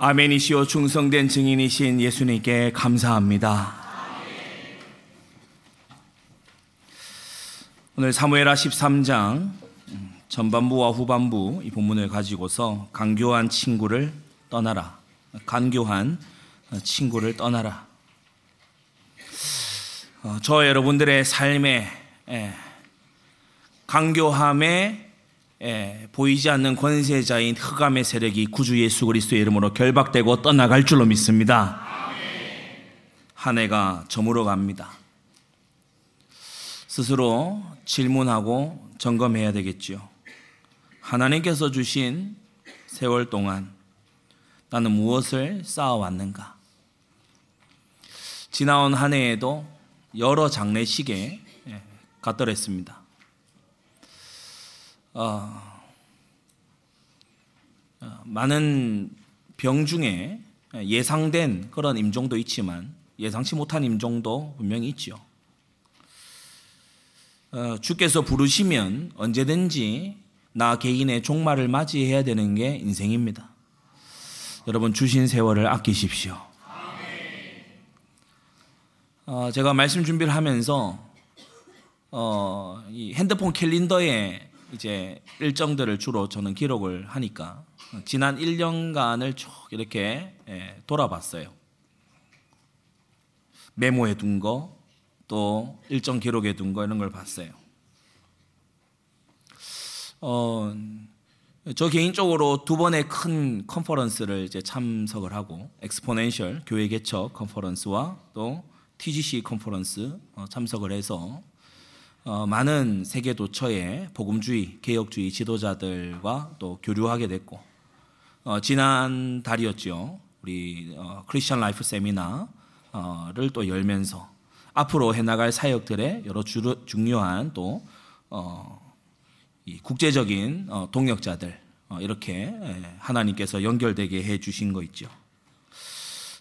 아멘이시오 충성된 증인이신 예수님께 감사합니다. 오늘 사무엘하 13장 전반부와 후반부 이 본문을 가지고서 강교한 친구를 떠나라. 간교한 친구를 떠나라. 어, 저 여러분들의 삶에 예, 강교함에 예, 보이지 않는 권세자인 흑암의 세력이 구주 예수 그리스도의 이름으로 결박되고 떠나갈 줄로 믿습니다. 한 해가 저물어 갑니다. 스스로 질문하고 점검해야 되겠지요. 하나님께서 주신 세월 동안 나는 무엇을 쌓아왔는가? 지나온 한 해에도 여러 장례식에 예, 갔더랬습니다. 어, 어, 많은 병 중에 예상된 그런 임종도 있지만 예상치 못한 임종도 분명히 있죠. 어, 주께서 부르시면 언제든지 나 개인의 종말을 맞이해야 되는 게 인생입니다. 여러분 주신 세월을 아끼십시오. 어, 제가 말씀 준비를 하면서 핸드폰 캘린더에 이제 일정들을 주로 저는 기록을 하니까 지난 1년간을 쭉 이렇게 예, 돌아봤어요. 메모해 둔 거, 또 일정 기록해 둔거 이런 걸 봤어요. 어, 저 개인적으로 두 번의 큰 컨퍼런스를 이제 참석을 하고 Exponential 교회 개척 컨퍼런스와 또 TGC 컨퍼런스 어, 참석을 해서 어, 많은 세계 도처의 복음주의, 개혁주의 지도자들과 또 교류하게 됐고 어, 지난 달이었죠. 우리 어, Christian Life 세미나를 또 열면서 앞으로 해나갈 사역들의 여러 주, 중요한 또 어, 국제적인 어, 동역자들 어, 이렇게 하나님께서 연결되게 해 주신 거 있죠.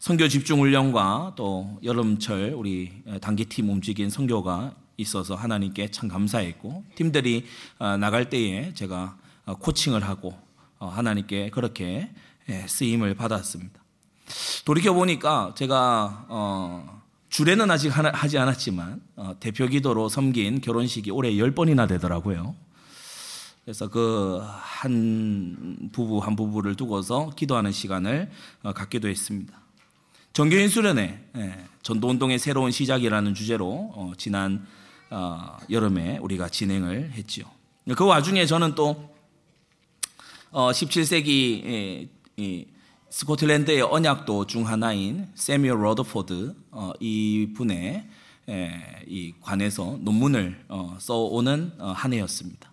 선교 집중 훈련과 또 여름철 우리 단기팀 움직인 선교가 있어서 하나님께 참 감사했고 팀들이 어, 나갈 때에 제가 어, 코칭을 하고 어, 하나님께 그렇게 예, 쓰임을 받았습니다. 돌이켜 보니까 제가 주례는 아직 하지 않았지만 대표 기도로 섬긴 결혼식이 올해 열 번이나 되더라고요. 그래서 그 한 부부 한 부부를 두고서 기도하는 시간을 갖기도 했습니다. 전교인 수련회 예, 전도운동의 새로운 시작이라는 주제로 지난 어, 여름에 우리가 진행을 했지요. 그 와중에 저는 또 어, 17세기 이, 스코틀랜드의 언약도 중 하나인 Samuel Rutherford 어, 이 분의 에, 이 관해서 논문을 어, 써오는 어, 한 해였습니다.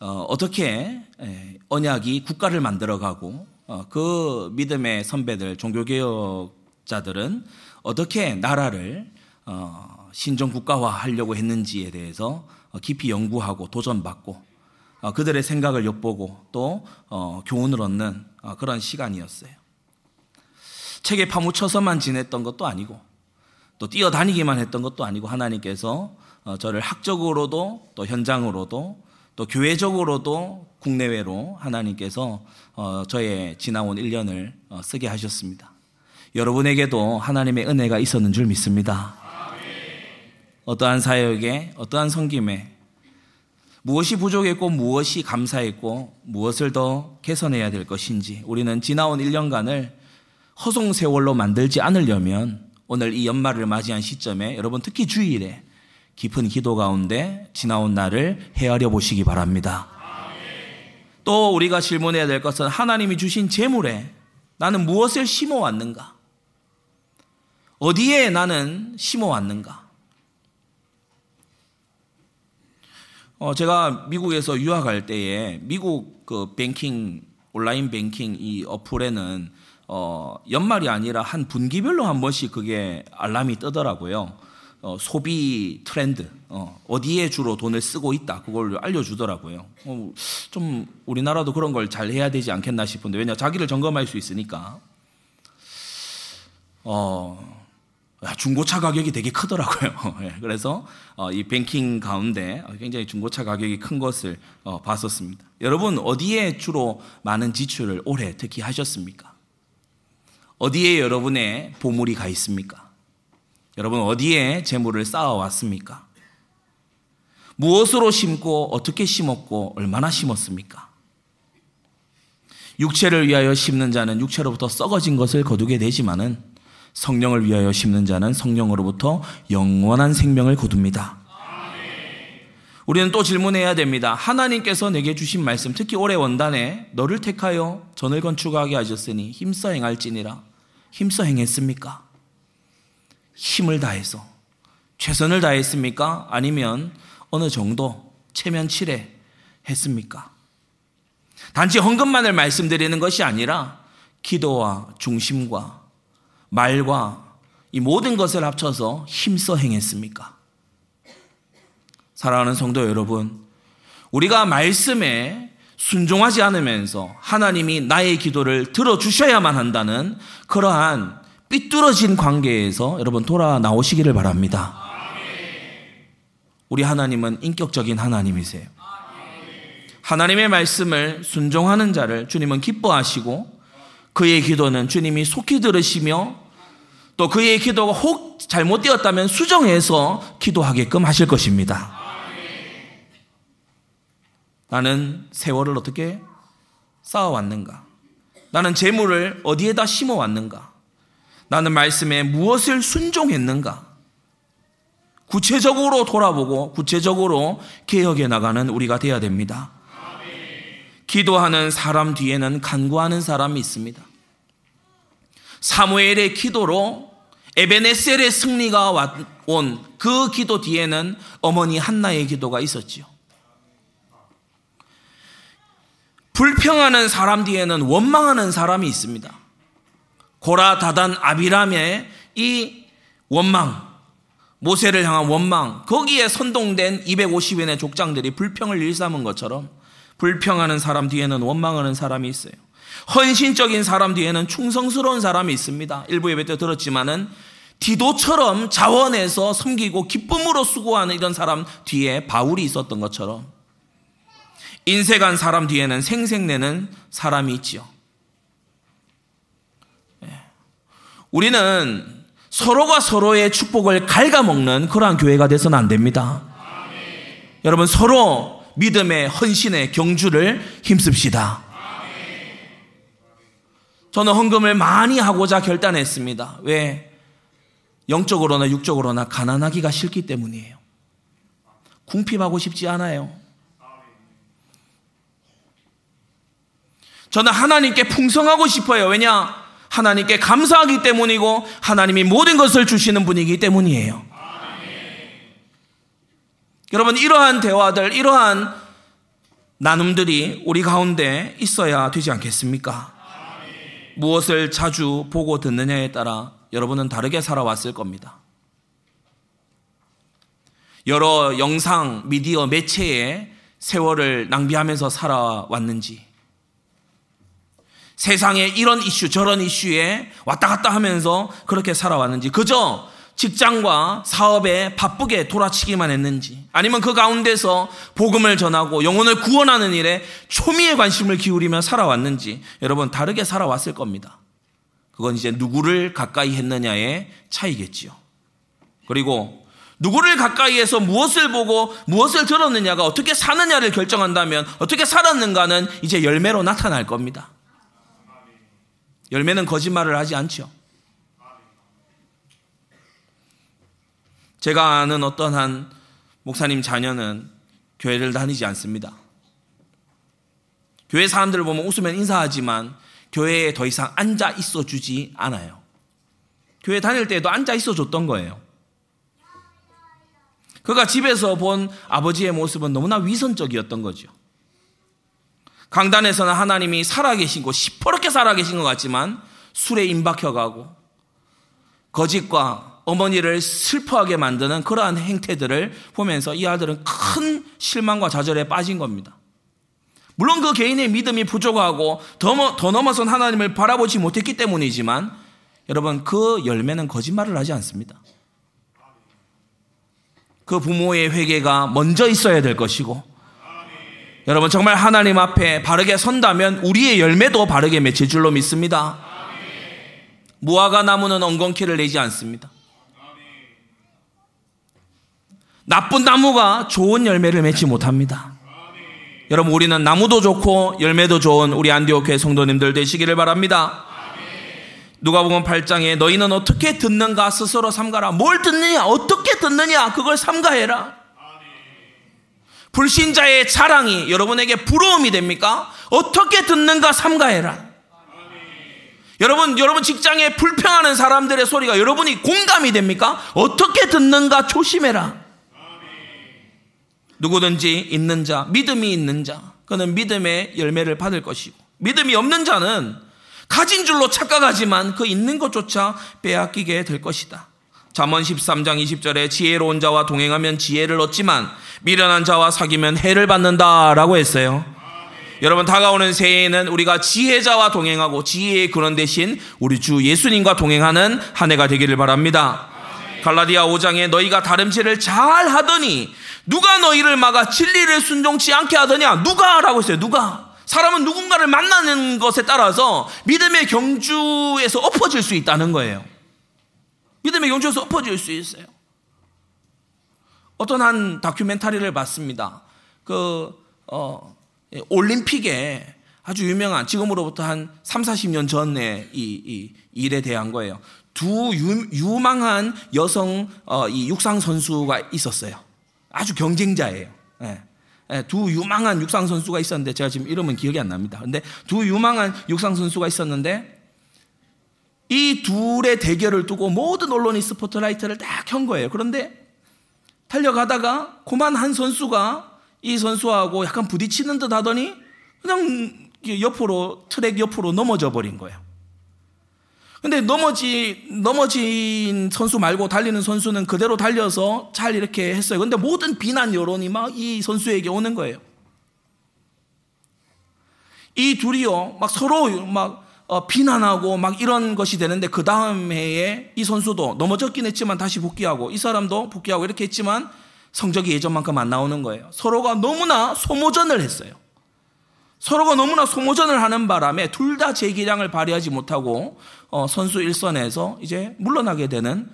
어, 어떻게 에, 언약이 국가를 만들어가고 어, 그 믿음의 선배들 종교개혁자들은 어떻게 나라를 어, 신정 국가화 하려고 했는지에 대해서 어, 깊이 연구하고 도전받고 어, 그들의 생각을 엿보고 또 어, 교훈을 얻는 그런 시간이었어요. 책에 파묻혀서만 지냈던 것도 아니고 또 뛰어다니기만 했던 것도 아니고 하나님께서 저를 학적으로도 또 현장으로도 또 교회적으로도 국내외로 하나님께서 저의 지나온 1년을 쓰게 하셨습니다. 여러분에게도 하나님의 은혜가 있었는 줄 믿습니다. 어떠한 사역에 어떠한 섬김에 무엇이 부족했고 무엇이 감사했고 무엇을 더 개선해야 될 것인지 우리는 지나온 1년간을 허송 세월로 만들지 않으려면 오늘 이 연말을 맞이한 시점에 여러분 특히 주일에 깊은 기도 가운데 지나온 날을 헤아려 보시기 바랍니다. 또 우리가 질문해야 될 것은 하나님이 주신 재물에 나는 무엇을 심어 왔는가? 어디에 나는 심어 왔는가? 어, 제가 미국에서 유학할 때에 미국 그 뱅킹 온라인 뱅킹 이 어플에는 어, 연말이 아니라 한 분기별로 한 번씩 그게 알람이 뜨더라고요. 어, 소비 트렌드 어, 어디에 주로 돈을 쓰고 있다 그걸 알려주더라고요. 어, 좀 우리나라도 그런 걸 잘 해야 되지 않겠나 싶은데 왜냐 자기를 점검할 수 있으니까. 어, 중고차 가격이 되게 크더라고요. 예, 그래서 어, 이 뱅킹 가운데 굉장히 중고차 가격이 큰 것을 어, 봤었습니다. 여러분 어디에 주로 많은 지출을 올해 특히 하셨습니까? 어디에 여러분의 보물이 가 있습니까? 여러분 어디에 재물을 쌓아왔습니까? 무엇으로 심고 어떻게 심었고 얼마나 심었습니까? 육체를 위하여 심는 자는 육체로부터 썩어진 것을 거두게 되지만은 성령을 위하여 심는 자는 성령으로부터 영원한 생명을 거둡니다. 우리는 또 질문해야 됩니다. 하나님께서 내게 주신 말씀, 특히 올해 원단에 너를 택하여 전을 건축하게 하셨으니 힘써 행할지니라. 힘써 행했습니까? 힘을 다해서 최선을 다했습니까? 아니면 어느 정도 체면 칠해 했습니까? 단지 헌금만을 말씀드리는 것이 아니라 기도와 중심과 말과 이 모든 것을 합쳐서 힘써 행했습니까? 사랑하는 성도 여러분, 우리가 말씀에 순종하지 않으면서 하나님이 나의 기도를 들어주셔야만 한다는 그러한 삐뚤어진 관계에서 여러분 돌아 나오시기를 바랍니다. 우리 하나님은 인격적인 하나님이세요. 하나님의 말씀을 순종하는 자를 주님은 기뻐하시고 그의 기도는 주님이 속히 들으시며 또 그의 기도가 혹 잘못되었다면 수정해서 기도하게끔 하실 것입니다. 나는 세월을 어떻게 쌓아왔는가? 나는 재물을 어디에다 심어왔는가? 나는 말씀에 무엇을 순종했는가? 구체적으로 돌아보고 구체적으로 개혁해 나가는 우리가 되어야 됩니다. 기도하는 사람 뒤에는 간구하는 사람이 있습니다. 사무엘의 기도로 에베네셀의 승리가 온 그 기도 뒤에는 어머니 한나의 기도가 있었지요. 불평하는 사람 뒤에는 원망하는 사람이 있습니다. 고라 다단 아비람의 이 원망, 모세를 향한 원망, 거기에 선동된 250인의 족장들이 불평을 일삼은 것처럼 불평하는 사람 뒤에는 원망하는 사람이 있어요. 헌신적인 사람 뒤에는 충성스러운 사람이 있습니다. 일부 예배 때 들었지만은 디도처럼 자원해서 섬기고 기쁨으로 수고하는 이런 사람 뒤에 바울이 있었던 것처럼 인색한 사람 뒤에는 생색내는 사람이 있지요. 예. 우리는 서로가 서로의 축복을 갉아먹는 그러한 교회가 돼서는 안 됩니다. 아멘. 여러분 서로 믿음의 헌신의 경주를 힘씁시다. 저는 헌금을 많이 하고자 결단했습니다. 왜? 영적으로나 육적으로나 가난하기가 싫기 때문이에요. 궁핍하고 싶지 않아요. 저는 하나님께 풍성하고 싶어요. 왜냐? 하나님께 감사하기 때문이고 하나님이 모든 것을 주시는 분이기 때문이에요. 여러분 이러한 대화들, 이러한 나눔들이 우리 가운데 있어야 되지 않겠습니까? 무엇을 자주 보고 듣느냐에 따라 여러분은 다르게 살아왔을 겁니다. 여러 영상, 미디어, 매체에 세월을 낭비하면서 살아왔는지, 세상에 이런 이슈 저런 이슈에 왔다 갔다 하면서 그렇게 살아왔는지 그저 직장과 사업에 바쁘게 돌아치기만 했는지 아니면 그 가운데서 복음을 전하고 영혼을 구원하는 일에 초미의 관심을 기울이며 살아왔는지 여러분 다르게 살아왔을 겁니다. 그건 이제 누구를 가까이 했느냐의 차이겠지요. 그리고 누구를 가까이해서 무엇을 보고 무엇을 들었느냐가 어떻게 사느냐를 결정한다면 어떻게 살았는가는 이제 열매로 나타날 겁니다. 열매는 거짓말을 하지 않죠. 제가 아는 어떤 한 목사님 자녀는 교회를 다니지 않습니다. 교회 사람들을 보면 웃으면 인사하지만 교회에 더 이상 앉아 있어 주지 않아요. 교회 다닐 때도 앉아 있어 줬던 거예요. 그가 집에서 본 아버지의 모습은 너무나 위선적이었던 거죠. 강단에서는 하나님이 살아계신 고 시퍼렇게 살아계신 것 같지만 술에 임박혀가고 거짓과 어머니를 슬퍼하게 만드는 그러한 행태들을 보면서 이 아들은 큰 실망과 좌절에 빠진 겁니다. 물론 그 개인의 믿음이 부족하고 더, 더 넘어선 하나님을 바라보지 못했기 때문이지만 여러분 그 열매는 거짓말을 하지 않습니다. 그 부모의 회개가 먼저 있어야 될 것이고 여러분 정말 하나님 앞에 바르게 선다면 우리의 열매도 바르게 맺힐 줄로 믿습니다. 무화과 나무는 엉겅퀴를 내지 않습니다. 나쁜 나무가 좋은 열매를 맺지 못합니다. 여러분 우리는 나무도 좋고 열매도 좋은 우리 안디옥회 성도님들 되시기를 바랍니다. 누가복음 8장에 너희는 어떻게 듣는가 스스로 삼가라. 뭘 듣느냐? 어떻게 듣느냐? 그걸 삼가해라. 불신자의 자랑이 여러분에게 부러움이 됩니까? 어떻게 듣는가 삼가해라. 여러분, 여러분 직장에 불평하는 사람들의 소리가 여러분이 공감이 됩니까? 어떻게 듣는가 조심해라. 누구든지 있는 자, 믿음이 있는 자, 그는 믿음의 열매를 받을 것이고, 믿음이 없는 자는 가진 줄로 착각하지만 그 있는 것조차 빼앗기게 될 것이다. 잠언 13장 20절에 지혜로운 자와 동행하면 지혜를 얻지만 미련한 자와 사귀면 해를 받는다라고 했어요. 여러분 다가오는 새해에는 우리가 지혜자와 동행하고 지혜의 근원 대신 우리 주 예수님과 동행하는 한 해가 되기를 바랍니다. 갈라디아 5장에 너희가 다름질을 잘 하더니 누가 너희를 막아 진리를 순종치 않게 하더냐? 누가 라고 했어요. 누가? 사람은 누군가를 만나는 것에 따라서 믿음의 경주에서 엎어질 수 있다는 거예요. 믿음의 경주에서 엎어질 수 있어요. 어떤 한 다큐멘터리를 봤습니다. 그, 어, 예, 올림픽에 아주 유명한, 지금으로부터 한 3, 40년 전에 이, 이 일에 대한 거예요. 두 유, 망한 여성, 어, 이 육상 선수가 있었어요. 아주 경쟁자예요. 예. 예, 두 유망한 육상 선수가 있었는데 제가 지금 이름은 기억이 안 납니다. 근데 두 유망한 육상 선수가 있었는데 이 둘의 대결을 두고 모든 언론이 스포트라이트를 딱 켠 거예요. 그런데 달려가다가 고만 한 선수가 이 선수하고 약간 부딪히는 듯 하더니 그냥 옆으로 트랙 옆으로 넘어져 버린 거예요. 근데 넘어지, 넘어진 선수 말고 달리는 선수는 그대로 달려서 잘 이렇게 했어요. 근데 모든 비난 여론이 막 이 선수에게 오는 거예요. 이 둘이요, 막 서로 막 어, 비난하고 막 이런 것이 되는데 그 다음 해에 이 선수도 넘어졌긴 했지만 다시 복귀하고 이 사람도 복귀하고 이렇게 했지만 성적이 예전만큼 안 나오는 거예요. 서로가 너무나 소모전을 했어요. 서로가 너무나 소모전을 하는 바람에 둘다 재기량을 발휘하지 못하고 어, 선수 일선에서 이제 물러나게 되는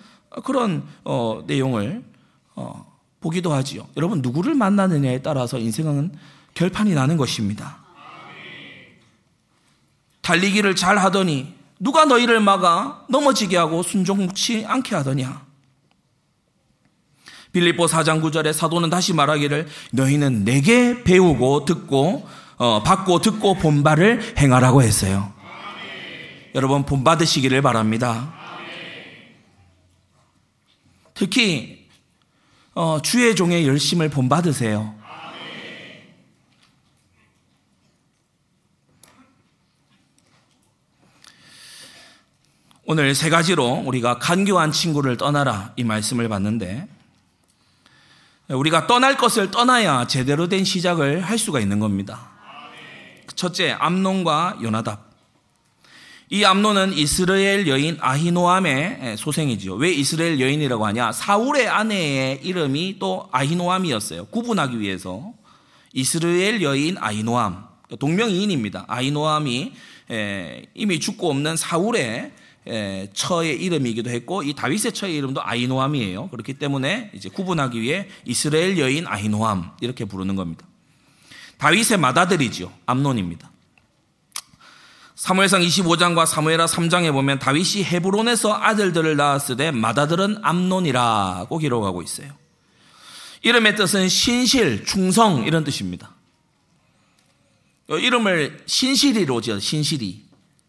그런 어, 내용을 어, 보기도 하지요. 여러분 누구를 만나느냐에 따라서 인생은 결판이 나는 것입니다. 달리기를 잘 하더니 누가 너희를 막아 넘어지게 하고 순종치 않게 하더냐? 빌립보 4장 9절에 사도는 다시 말하기를 너희는 내게 배우고 듣고 어, 받고 듣고 본바를 행하라고 했어요. 여러분 본받으시기를 바랍니다. 특히 어, 주의 종의 열심을 본받으세요. 오늘 세 가지로 우리가 간교한 친구를 떠나라 이 말씀을 봤는데 우리가 떠날 것을 떠나야 제대로 된 시작을 할 수가 있는 겁니다. 첫째, 암론과 요나답. 이 암론은 이스라엘 여인 아히노암의 소생이지요. 왜 이스라엘 여인이라고 하냐? 사울의 아내의 이름이 또 아히노암이었어요. 구분하기 위해서 이스라엘 여인 아히노암 동명이인입니다. 아히노암이 이미 죽고 없는 사울의 처의 이름이기도 했고 이 다윗의 처의 이름도 아히노암이에요. 그렇기 때문에 이제 구분하기 위해 이스라엘 여인 아히노암 이렇게 부르는 겁니다. 다윗의 맏아들이죠. 암론입니다. 사무엘상 25장과 사무엘하 3장에 보면 다윗이 헤브론에서 아들들을 낳았을 때 맏아들은 암론이라고 기록하고 있어요. 이름의 뜻은 신실, 충성 이런 뜻입니다. 이름을 신실이로 지어 신실이,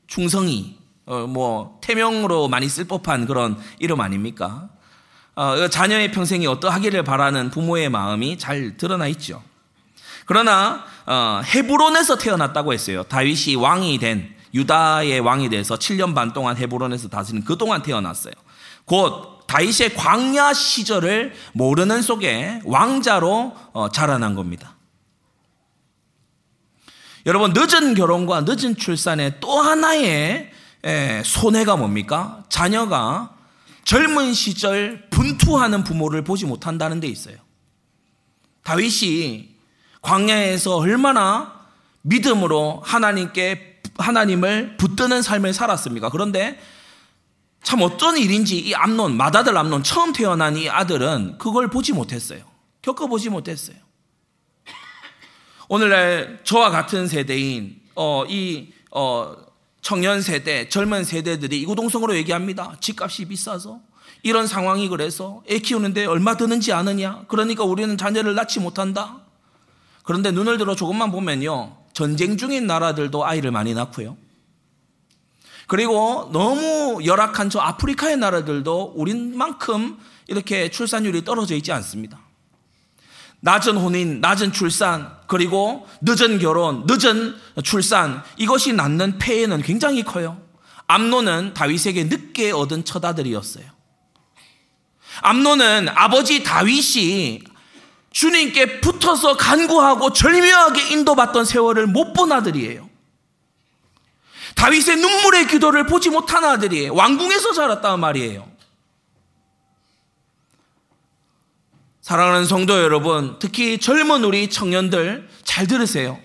충성이, 어, 뭐 태명으로 많이 쓸 법한 그런 이름 아닙니까? 어, 자녀의 평생이 어떠하기를 바라는 부모의 마음이 잘 드러나 있죠. 그러나 어, 헤브론에서 태어났다고 했어요. 다윗이 왕이 된 유다의 왕이 돼서 7년 반 동안 헤브론에서 다스린 그 동안 태어났어요. 곧 다윗의 광야 시절을 모르는 속에 왕자로 어, 자라난 겁니다. 여러분 늦은 결혼과 늦은 출산의 또 하나의 손해가 뭡니까? 자녀가 젊은 시절 분투하는 부모를 보지 못한다는 데 있어요. 다윗이 광야에서 얼마나 믿음으로 하나님께 하나님을 붙드는 삶을 살았습니까? 그런데 참 어떤 일인지 이 암론, 맏아들 암론, 처음 태어난 이 아들은 그걸 보지 못했어요. 겪어보지 못했어요. 오늘날 저와 같은 세대인, 어, 이, 어, 청년 세대, 젊은 세대들이 이구동성으로 얘기합니다. 집값이 비싸서. 이런 상황이 그래서 애 키우는데 얼마 드는지 아느냐? 그러니까 우리는 자녀를 낳지 못한다. 그런데 눈을 들어 조금만 보면요. 전쟁 중인 나라들도 아이를 많이 낳고요. 그리고 너무 열악한 저 아프리카의 나라들도 우리만큼 이렇게 출산율이 떨어져 있지 않습니다. 낮은 혼인, 낮은 출산, 그리고 늦은 결혼, 늦은 출산, 이것이 낳는 폐해는 굉장히 커요. 암노는 다윗에게 늦게 얻은 처다들이었어요. 암노는 아버지 다윗이 주님께 붙어서 간구하고 절묘하게 인도받던 세월을 못 본 아들이에요. 다윗의 눈물의 기도를 보지 못한 아들이에요. 왕궁에서 자랐단 말이에요. 사랑하는 성도 여러분, 특히 젊은 우리 청년들 잘 들으세요.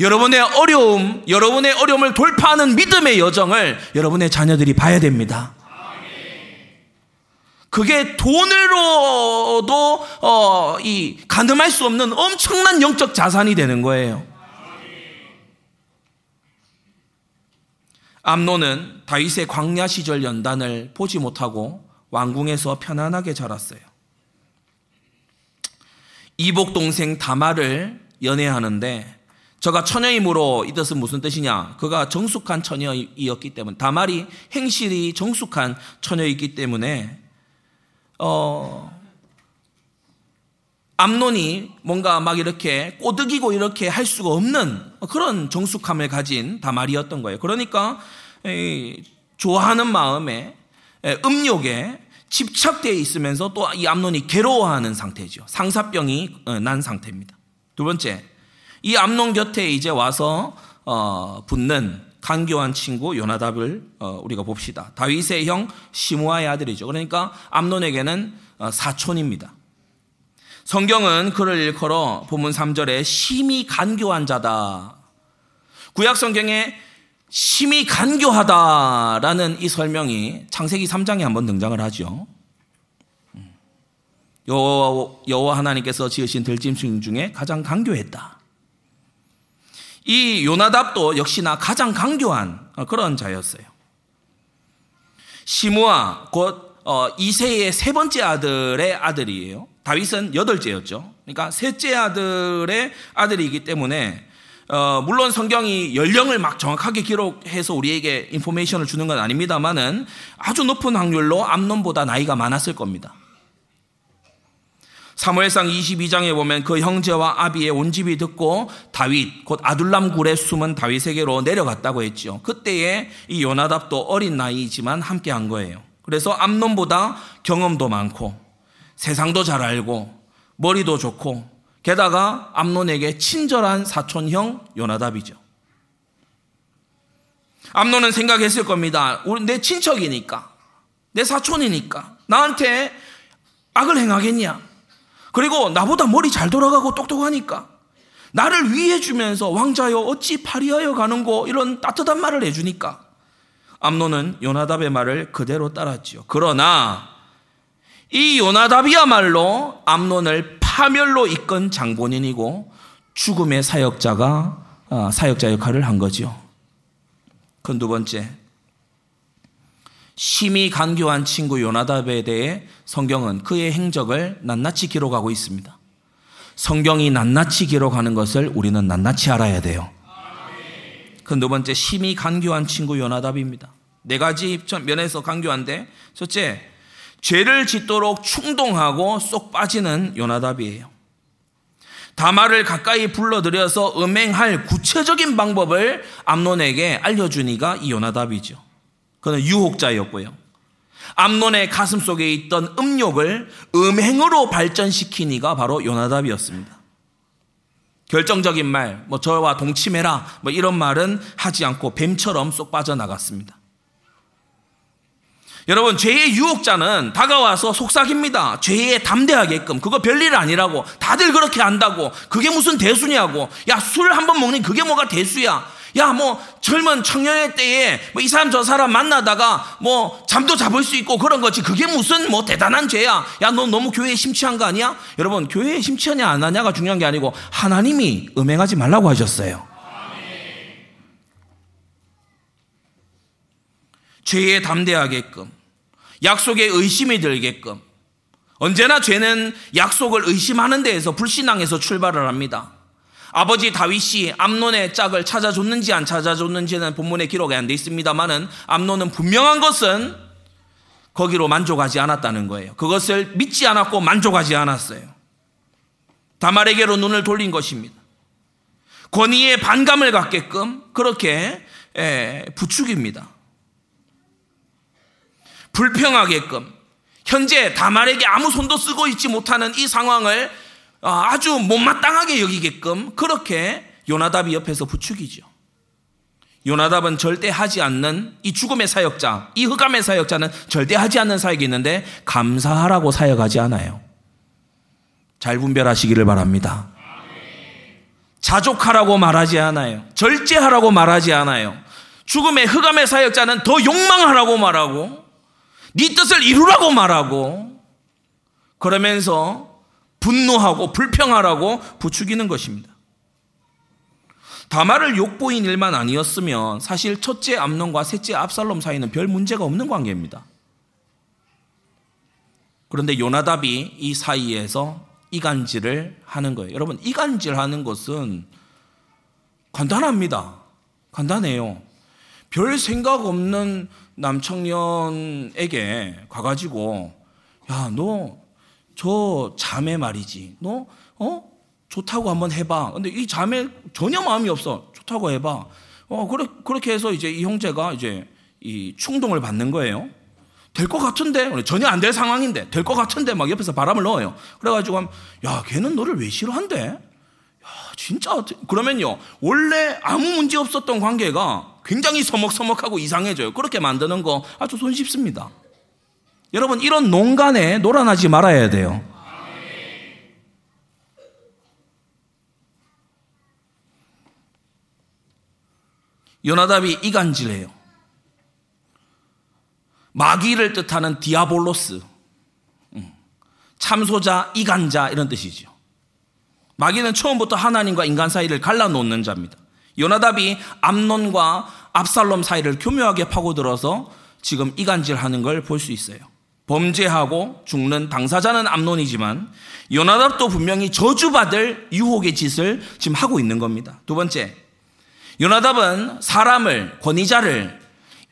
여러분의 어려움, 여러분의 어려움을 돌파하는 믿음의 여정을 여러분의 자녀들이 봐야 됩니다. 그게 돈으로도 어, 이 가늠할 수 없는 엄청난 영적 자산이 되는 거예요. 암노는 다윗의 광야 시절 연단을 보지 못하고 왕궁에서 편안하게 자랐어요. 이복 동생 다마를 연애하는데 저가 처녀임으로 이 뜻은 무슨 뜻이냐? 그가 정숙한 처녀이었기 때문에 다말이 행실이 정숙한 처녀이기 때문에 어 암론이 뭔가 막 이렇게 꼬드기고 이렇게 할 수가 없는 그런 정숙함을 가진 다말이었던 거예요. 그러니까 좋아하는 마음에 음욕에 집착되어 있으면서 또 이 암론이 괴로워하는 상태죠. 상사병이 어, 난 상태입니다. 두 번째, 이 암론 곁에 이제 와서 어, 붙는 간교한 친구 요나답을 어, 우리가 봅시다. 다윗의 형 시므아의 아들이죠. 그러니까 암론에게는 어, 사촌입니다. 성경은 그를 일컬어 본문 3절에 심히 간교한 자다. 구약 성경에 심히 간교하다라는 이 설명이 창세기 3장에 한번 등장을 하죠. 음. 여호와, 하나님께서 지으신 들짐승 중에 가장 간교했다. 이 요나답도 역시나 가장 간교한 그런 자였어요. 시므아 곧 어, 이세의 세 번째 아들의 아들이에요. 다윗은 여덟째였죠. 그러니까 셋째 아들의 아들이기 때문에 어, 물론 성경이 연령을 막 정확하게 기록해서 우리에게 인포메이션을 주는 건 아닙니다만은 아주 높은 확률로 암론보다 나이가 많았을 겁니다. 사무엘상 22장에 보면 그 형제와 아비의 온 집이 듣고 다윗 곧 아둘람 굴에 숨은 다윗에게로 내려갔다고 했죠. 그때에 이 요나답도 어린 나이지만 함께 한 거예요. 그래서 암론보다 경험도 많고 세상도 잘 알고 머리도 좋고 게다가 암론에게 친절한 사촌형 요나답이죠. 암론은 생각했을 겁니다. 내 친척이니까, 내 사촌이니까, 나한테 악을 행하겠냐? 그리고 나보다 머리 잘 돌아가고 똑똑하니까, 나를 위해 주면서 왕자여 어찌 파리하여 가는고 이런 따뜻한 말을 해주니까, 암론은 요나답의 말을 그대로 따랐지요. 그러나 이 요나답이야말로 암론을 파멸로 이끈 장본인이고 죽음의 사역자가 아, 사역자 역할을 한 거죠. 그두 번째, 심히 간교한 친구 요나답에 대해 성경은 그의 행적을 낱낱이 기록하고 있습니다. 성경이 낱낱이 기록하는 것을 우리는 낱낱이 알아야 돼요. 그 두 번째, 심히 간교한 친구 요나답입니다. 네 가지 면에서 간교한데, 첫째, 죄를 짓도록 충동하고 쏙 빠지는 요나답이에요. 다말을 가까이 불러들여서 음행할 구체적인 방법을 암론에게 알려주니가 이 요나답이죠. 그는 유혹자였고요. 암론의 가슴 속에 있던 음욕을 음행으로 발전시키니가 바로 요나답이었습니다. 결정적인 말, 뭐 저와 동침해라, 뭐 이런 말은 하지 않고 뱀처럼 쏙 빠져나갔습니다. 여러분, 죄의 유혹자는 다가와서 속삭입니다. 죄에 담대하게끔. 그거 별일 아니라고. 다들 그렇게 한다고. 그게 무슨 대수냐고. 야, 술 한 번 먹니 그게 뭐가 대수야. 야, 뭐, 젊은 청년의 때에 뭐 이 사람 저 사람 만나다가 뭐 잠도 잡을 수 있고 그런 거지. 그게 무슨 뭐 대단한 죄야. 야, 너 너무 교회에 심취한 거 아니야? 여러분, 교회에 심취하냐 안 하냐가 중요한 게 아니고 하나님이 음행하지 말라고 하셨어요. 죄에 담대하게끔, 약속에 의심이 들게끔, 언제나 죄는 약속을 의심하는 데에서 불신앙에서 출발을 합니다. 아버지 다윗이 암론의 짝을 찾아줬는지 안 찾아줬는지는 본문에 기록이 안돼 있습니다만은 암론은 분명한 것은 거기로 만족하지 않았다는 거예요. 그것을 믿지 않았고 만족하지 않았어요. 다말에게로 눈을 돌린 것입니다. 권위에 반감을 갖게끔 그렇게 부추깁니다. 불평하게끔 현재 다말에게 아무 손도 쓰고 있지 못하는 이 상황을 어, 아주 못마땅하게 여기게끔 그렇게 요나답이 옆에서 부추기죠. 요나답은 절대 하지 않는 이 죽음의 사역자, 이 흑암의 사역자는 절대 하지 않는 사역이 있는데 감사하라고 사역하지 않아요. 잘 분별하시기를 바랍니다. 자족하라고 말하지 않아요. 절제하라고 말하지 않아요. 죽음의 흑암의 사역자는 더 욕망하라고 말하고 네 뜻을 이루라고 말하고 그러면서 분노하고 불평하라고 부추기는 것입니다. 다말을 욕보인 일만 아니었으면 사실 첫째 암론과 셋째 압살롬 사이는 별 문제가 없는 관계입니다. 그런데 요나답이 이 사이에서 이간질을 하는 거예요. 여러분, 이간질 하는 것은 간단합니다. 간단해요. 별 생각 없는 남청년에게 가가지고, 야, 너 저 자매 말이지. 너, 어? 좋다고 한번 해봐. 근데 이 자매 전혀 마음이 없어. 좋다고 해봐. 어, 그래, 그렇게 해서 이제 이 형제가 이제 이 충동을 받는 거예요. 될 것 같은데? 전혀 안 될 상황인데, 될 것 같은데? 막 옆에서 바람을 넣어요. 그래가지고, 야, 걔는 너를 왜 싫어한대? 야, 진짜, 그러면요. 원래 아무 문제 없었던 관계가 굉장히 서먹서먹하고 이상해져요. 그렇게 만드는 거 아주 손쉽습니다. 여러분, 이런 농간에 놀아나지 말아야 돼요. 요나답이 이간질해요. 마귀를 뜻하는 디아볼로스. 참소자, 이간자 이런 뜻이죠. 마귀는 처음부터 하나님과 인간 사이를 갈라놓는 자입니다. 요나답이 암론과 압살롬 사이를 교묘하게 파고들어서 지금 이간질하는 걸 볼 수 있어요. 범죄하고 죽는 당사자는 암론이지만 요나답도 분명히 저주받을 유혹의 짓을 지금 하고 있는 겁니다. 두 번째, 요나답은 사람을 권위자를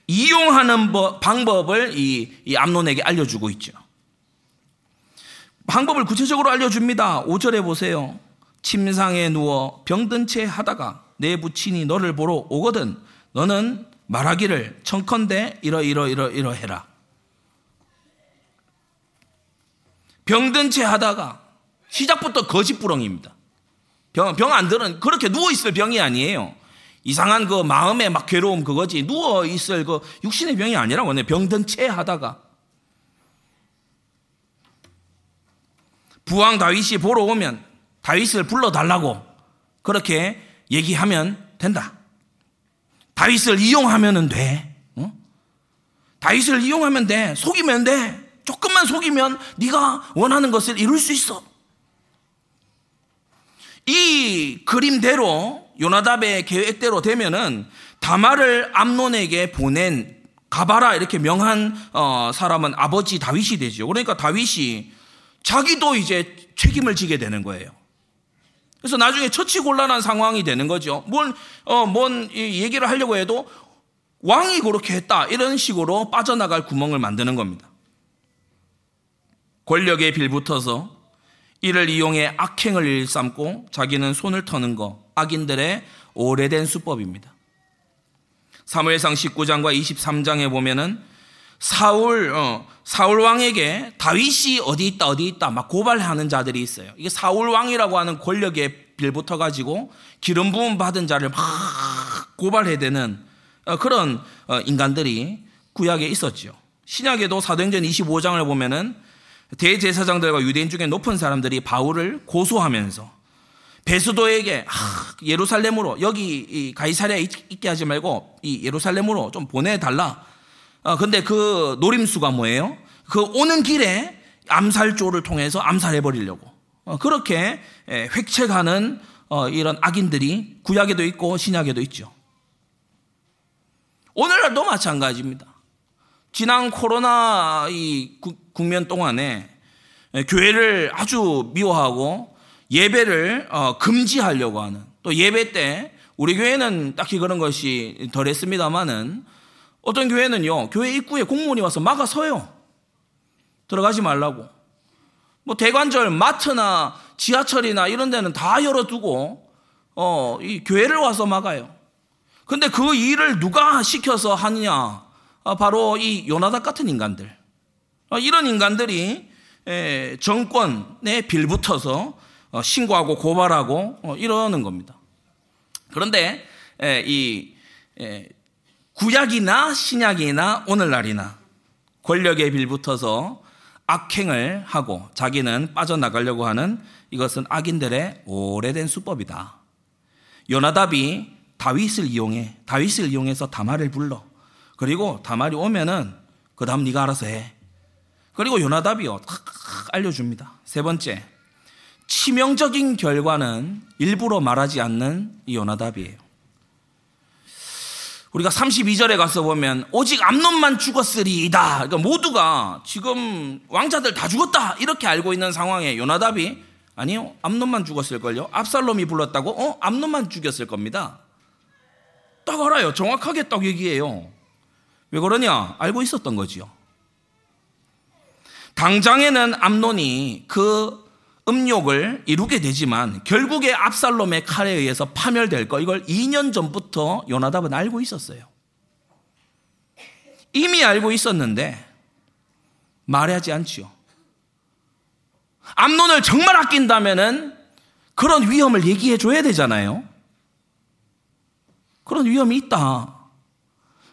이용하는 방법을 이, 이 암론에게 알려주고 있죠. 방법을 구체적으로 알려줍니다. 5절에 보세요. 침상에 누워 병든 채 하다가 내 부친이 너를 보러 오거든 너는 말하기를 청컨대 이러 이러 이러 해라. 병든 채 하다가 시작부터 거짓부렁입니다. 병, 병 안 들은 그렇게 누워있을 병이 아니에요. 이상한 그 마음의 막 괴로움 그거지. 누워있을 그 육신의 병이 아니라고. 병든 채 하다가. 부왕 다윗이 보러 오면 다윗을 불러달라고 그렇게 얘기하면 된다. 다윗을 이용하면 돼. 어? 다윗을 이용하면 돼. 속이면 돼. 조금만 속이면 네가 원하는 것을 이룰 수 있어. 이 그림대로 요나답의 계획대로 되면은 다말을 암론에게 보낸 가바라 이렇게 명한 어, 사람은 아버지 다윗이 되죠. 그러니까 다윗이 자기도 이제 책임을 지게 되는 거예요. 그래서 나중에 처치곤란한 상황이 되는 거죠. 뭔, 어, 뭔 얘기를 하려고 해도 왕이 그렇게 했다. 이런 식으로 빠져나갈 구멍을 만드는 겁니다. 권력에 빌붙어서 이를 이용해 악행을 일삼고 자기는 손을 터는 거, 악인들의 오래된 수법입니다. 사무엘상 19장과 23장에 보면은 사울 어, 사울 왕에게 다윗이 어디 있다 어디 있다 막 고발하는 자들이 있어요. 이게 사울 왕이라고 하는 권력에 빌붙어 가지고 기름 부음 받은 자를 막 고발해야 되는 어, 그런 어, 인간들이 구약에 있었죠. 신약에도 사도행전 25장을 보면은 대제사장들과 유대인 중에 높은 사람들이 바울을 고소하면서 베스도에게 아, 예루살렘으로 여기 가이사랴에 있게 하지 말고 이 예루살렘으로 좀 보내달라. 어, 근데 그 노림수가 뭐예요? 그 오는 길에 암살조를 통해서 암살해 버리려고 어, 그렇게 획책하는 어, 이런 악인들이 구약에도 있고 신약에도 있죠. 오늘날도 마찬가지입니다. 지난 코로나 이 국면 동안에 교회를 아주 미워하고 예배를 어, 금지하려고 하는 또 예배 때 우리 교회는 딱히 그런 것이 덜했습니다만은 어떤 교회는요 교회 입구에 공무원이 와서 막아서요 들어가지 말라고 뭐 대관절 마트나 지하철이나 이런 데는 다 열어두고 어, 이 교회를 와서 막아요. 근데 그 일을 누가 시켜서 하느냐? 아, 바로 이 요나닥 같은 인간들. 아, 이런 인간들이 정권에 빌붙어서 어, 신고하고 고발하고 어, 이러는 겁니다. 그런데 이 구약이나 신약이나 오늘날이나 권력에 빌붙어서 악행을 하고 자기는 빠져나가려고 하는 이것은 악인들의 오래된 수법이다. 요나답이 다윗을 이용해 다윗을 이용해서 다말을 불러 그리고 다말이 오면은 그 다음 네가 알아서 해. 그리고 요나답이요 알려줍니다. 세 번째 치명적인 결과는 일부러 말하지 않는 이 요나답이에요. 우리가 32절에 가서 보면 오직 암론만 죽었으리이다. 그러니까 모두가 지금 왕자들 다 죽었다 이렇게 알고 있는 상황에 요나답이 아니요 암론만 죽었을걸요. 압살롬이 불렀다고? 어 암론만 죽였을 겁니다. 딱 알아요. 정확하게 딱 얘기해요. 왜 그러냐? 알고 있었던 거지요. 당장에는 암론이 그 음욕을 이루게 되지만 결국에 압살롬의 칼에 의해서 파멸될 거 이걸 2년 전부터 요나답은 알고 있었어요. 이미 알고 있었는데 말하지 않지요. 암론을 정말 아낀다면은 그런 위험을 얘기해 줘야 되잖아요. 그런 위험이 있다.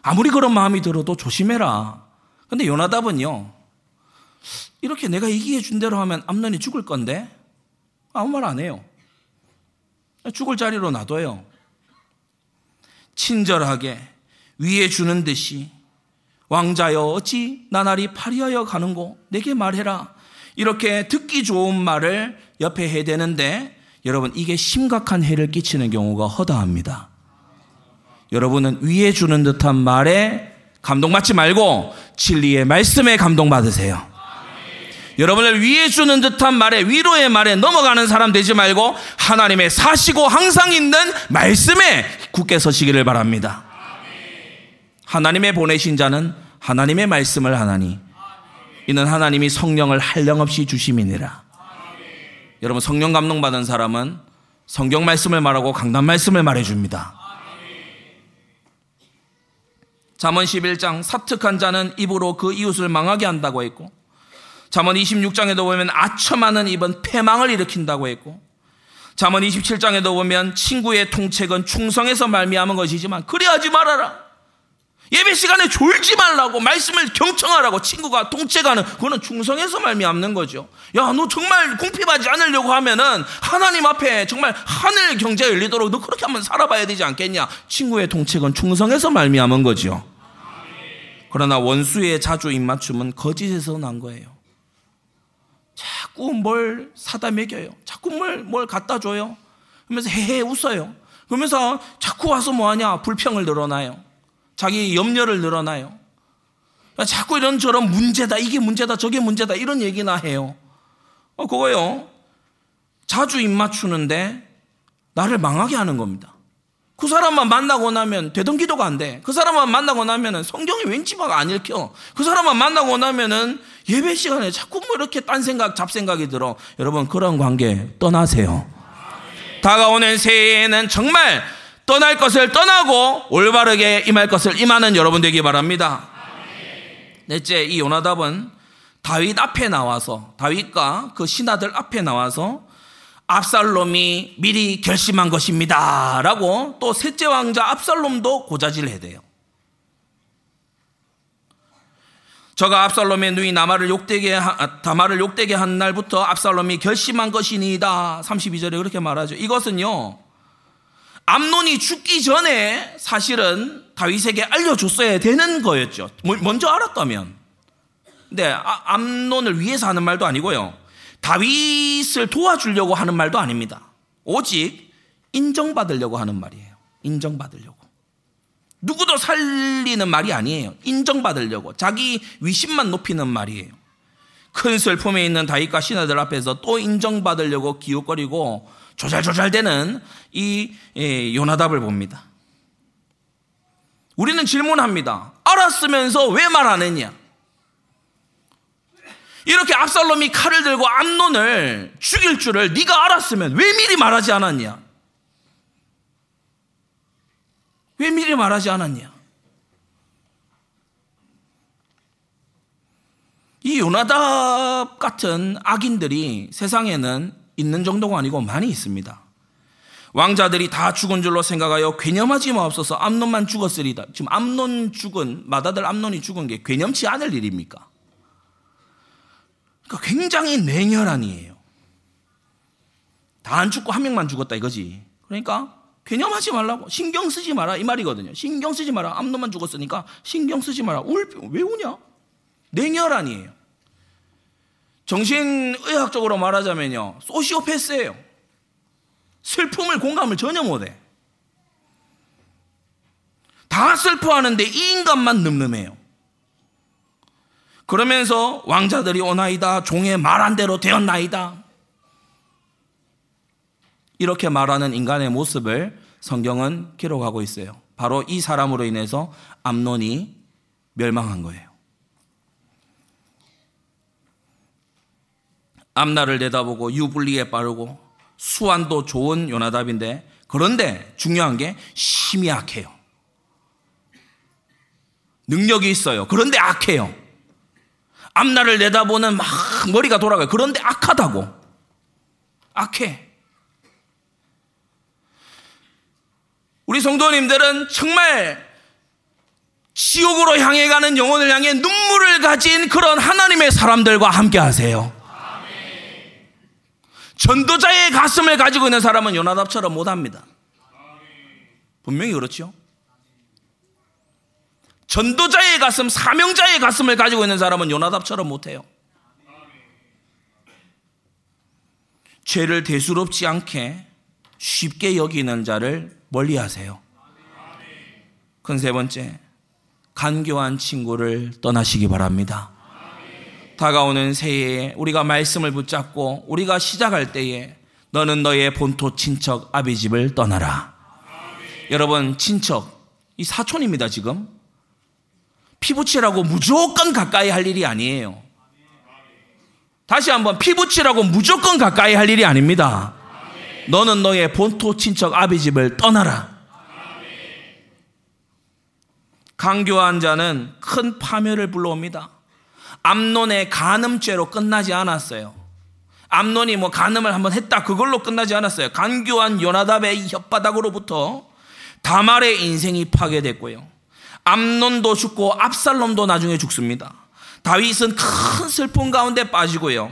아무리 그런 마음이 들어도 조심해라. 근데 요나답은요. 이렇게 내가 얘기해 준 대로 하면 암론이 죽을 건데 아무 말 안 해요. 죽을 자리로 놔둬요. 친절하게 위해 주는 듯이 왕자여 어찌 나날이 파리하여 가는고 내게 말해라. 이렇게 듣기 좋은 말을 옆에 해야 되는데 여러분 이게 심각한 해를 끼치는 경우가 허다합니다. 여러분은 위해 주는 듯한 말에 감동받지 말고 진리의 말씀에 감동받으세요. 여러분을 위해 주는 듯한 말에 위로의 말에 넘어가는 사람 되지 말고 하나님의 사시고 항상 있는 말씀에 굳게 서시기를 바랍니다. 하나님의 보내신 자는 하나님의 말씀을 하나니 이는 하나님이 성령을 한량없이 주심이니라. 여러분 성령 감동 받은 사람은 성경 말씀을 말하고 강단 말씀을 말해 줍니다. 잠언 11장 사특한 자는 입으로 그 이웃을 망하게 한다고 했고 잠언 26장에도 보면 아첨하는 입은 패망을 일으킨다고 했고 잠언 27장에도 보면 친구의 통책은 충성에서 말미암은 것이지만 그리하지 말아라. 예배 시간에 졸지 말라고 말씀을 경청하라고 친구가 통째가는 그거는 충성에서 말미암는 거죠. 야, 너 정말 궁핍하지 않으려고 하면은 하나님 앞에 정말 하늘 경제 열리도록 너 그렇게 한번 살아봐야 되지 않겠냐? 친구의 통책은 충성에서 말미암은 거죠. 그러나 원수의 자주 입맞춤은 거짓에서 난 거예요. 자꾸 뭘 사다 먹여요. 자꾸 뭘, 뭘 갖다 줘요. 그러면서 헤헤 웃어요. 그러면서 자꾸 와서 뭐하냐? 불평을 늘어나요. 자기 염려를 늘어나요. 자꾸 이런 저런 문제다, 이게 문제다, 저게 문제다, 이런 얘기나 해요. 어, 그거요. 자주 입맞추는데 나를 망하게 하는 겁니다. 그 사람만 만나고 나면 되던 기도가 안 돼. 그 사람만 만나고 나면은 성경이 왠지 막 안 읽혀. 그 사람만 만나고 나면은 예배 시간에 자꾸 뭐 이렇게 딴 생각, 잡생각이 들어. 여러분, 그런 관계 떠나세요. 다가오는 새해에는 정말 떠날 것을 떠나고 올바르게 임할 것을 임하는 여러분 되기 바랍니다. 넷째, 이 요나답은 다윗 앞에 나와서 다윗과 그 신하들 앞에 나와서 압살롬이 미리 결심한 것입니다. 라고 또 셋째 왕자 압살롬도 고자질해야 돼요. 저가 압살롬의 누이 나마를 욕되게 하, 다마를 욕되게 한 날부터 압살롬이 결심한 것이니이다. 32절에 그렇게 말하죠. 이것은요. 암논이 죽기 전에 사실은 다윗에게 알려줬어야 되는 거였죠. 먼저 알았다면. 근데 아, 암논을 위해서 하는 말도 아니고요. 다윗을 도와주려고 하는 말도 아닙니다. 오직 인정받으려고 하는 말이에요. 인정받으려고. 누구도 살리는 말이 아니에요. 인정받으려고. 자기 위신만 높이는 말이에요. 큰 슬픔에 있는 다윗과 신하들 앞에서 또 인정받으려고 기웃거리고 조잘조잘되는 이 예, 요나답을 봅니다. 우리는 질문합니다. 알았으면서 왜말안 했냐? 이렇게 압살롬이 칼을 들고 암론을 죽일 줄을 네가 알았으면 왜 미리 말하지 않았냐? 왜 미리 말하지 않았냐? 이 요나답 같은 악인들이 세상에는 있는 정도가 아니고 많이 있습니다. 왕자들이 다 죽은 줄로 생각하여 괴념하지 마옵소서 암론만 죽었으리다. 지금 암론 죽은 마다들 암론이 죽은 게 괴념치 않을 일입니까? 그러니까 굉장히 냉혈한 이에요. 다 안 죽고 한 명만 죽었다 이거지. 그러니까 개념하지 말라고 신경 쓰지 마라 이 말이거든요. 신경 쓰지 마라. 암놈만 죽었으니까 신경 쓰지 마라. 울, 왜 우냐? 냉혈한이에요. 정신의학적으로 말하자면요. 소시오패스예요. 슬픔을 공감을 전혀 못해. 다 슬퍼하는데 이 인간만 늠름해요. 그러면서 왕자들이 오나이다 종의 말한 대로 되었나이다. 이렇게 말하는 인간의 모습을 성경은 기록하고 있어요. 바로 이 사람으로 인해서 암론이 멸망한 거예요. 암나를 내다보고 유불리에 빠르고 수완도 좋은 요나답인데 그런데 중요한 게 심이 악해요. 능력이 있어요. 그런데 악해요. 앞날을 내다보는 막 머리가 돌아가요. 그런데 악하다고. 악해. 우리 성도님들은 정말 지옥으로 향해 가는 영혼을 향해 눈물을 가진 그런 하나님의 사람들과 함께 하세요. 전도자의 가슴을 가지고 있는 사람은 요나답처럼 못합니다. 분명히 그렇죠. 전도자의 가슴, 사명자의 가슴을 가지고 있는 사람은 요나답처럼 못해요. 죄를 대수롭지 않게 쉽게 여기는 자를 멀리 하세요. 큰 세 번째, 간교한 친구를 떠나시기 바랍니다. 다가오는 새해에 우리가 말씀을 붙잡고 우리가 시작할 때에 너는 너의 본토 친척 아비 집을 떠나라. 여러분, 친척, 이 사촌입니다, 지금. 피부치라고 무조건 가까이 할 일이 아니에요. 다시 한번 피부치라고 무조건 가까이 할 일이 아닙니다. 너는 너의 본토 친척 아비 집을 떠나라. 강교한 자는 큰 파멸을 불러옵니다. 암론의 간음죄로 끝나지 않았어요. 암론이 뭐 간음을 한번 했다 그걸로 끝나지 않았어요. 간교한 요나답의 혓바닥으로부터 다말의 인생이 파괴됐고요. 암론도 죽고 압살롬도 나중에 죽습니다. 다윗은 큰 슬픔 가운데 빠지고요.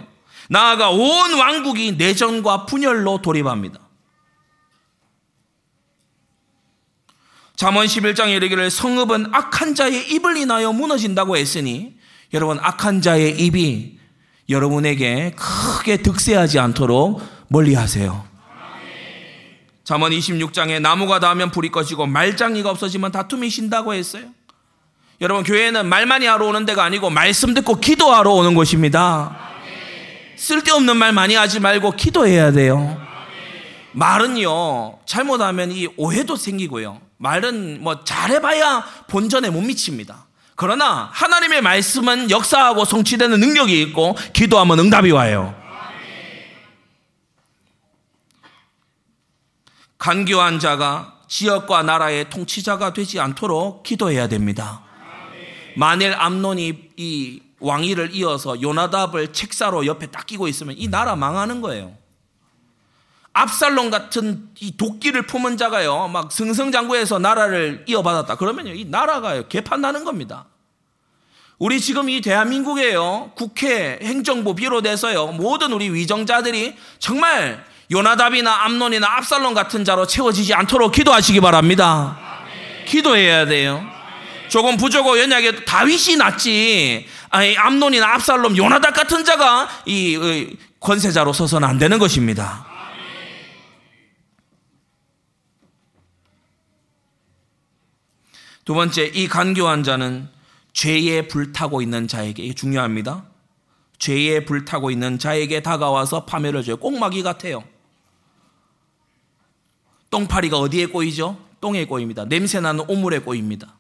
나아가 온 왕국이 내전과 분열로 돌입합니다. 잠언 11장에 이르기를 성읍은 악한 자의 입을 인하여 무너진다고 했으니 여러분 악한 자의 입이 여러분에게 크게 득세하지 않도록 멀리하세요. 잠언 26장에 나무가 닿으면 불이 꺼지고 말장이가 없어지면 다툼이 신다고 했어요. 여러분 교회는 말만이 하러 오는 데가 아니고 말씀 듣고 기도하러 오는 곳입니다. 쓸데없는 말 많이 하지 말고 기도해야 돼요. 말은요 잘못하면 이 오해도 생기고요. 말은 뭐 잘해봐야 본전에 못 미칩니다. 그러나 하나님의 말씀은 역사하고 성취되는 능력이 있고 기도하면 응답이 와요. 간교한 자가 지역과 나라의 통치자가 되지 않도록 기도해야 됩니다. 만일 암론이 이 왕위를 이어서 요나답을 책사로 옆에 딱 끼고 있으면 이 나라 망하는 거예요. 압살롬 같은 이 도끼를 품은 자가요, 막 승승장구해서 나라를 이어받았다. 그러면요, 이 나라가요, 개판나는 겁니다. 우리 지금 이 대한민국에요. 국회, 행정부 비롯해서요. 모든 우리 위정자들이 정말 요나답이나 암론이나 압살론 같은 자로 채워지지 않도록 기도하시기 바랍니다. 기도해야 돼요. 조금 부족고 연약해 다윗이 낫지. 아니, 암론이나 압살롬, 요나답 같은 자가 이 권세자로 서서는 안 되는 것입니다. 두 번째, 이 간교한 자는 죄에 불타고 있는 자에게, 이게 중요합니다. 죄에 불타고 있는 자에게 다가와서 파멸을 줘요. 꽁마기 같아요. 똥파리가 어디에 꼬이죠? 똥에 꼬입니다. 냄새나는 오물에 꼬입니다.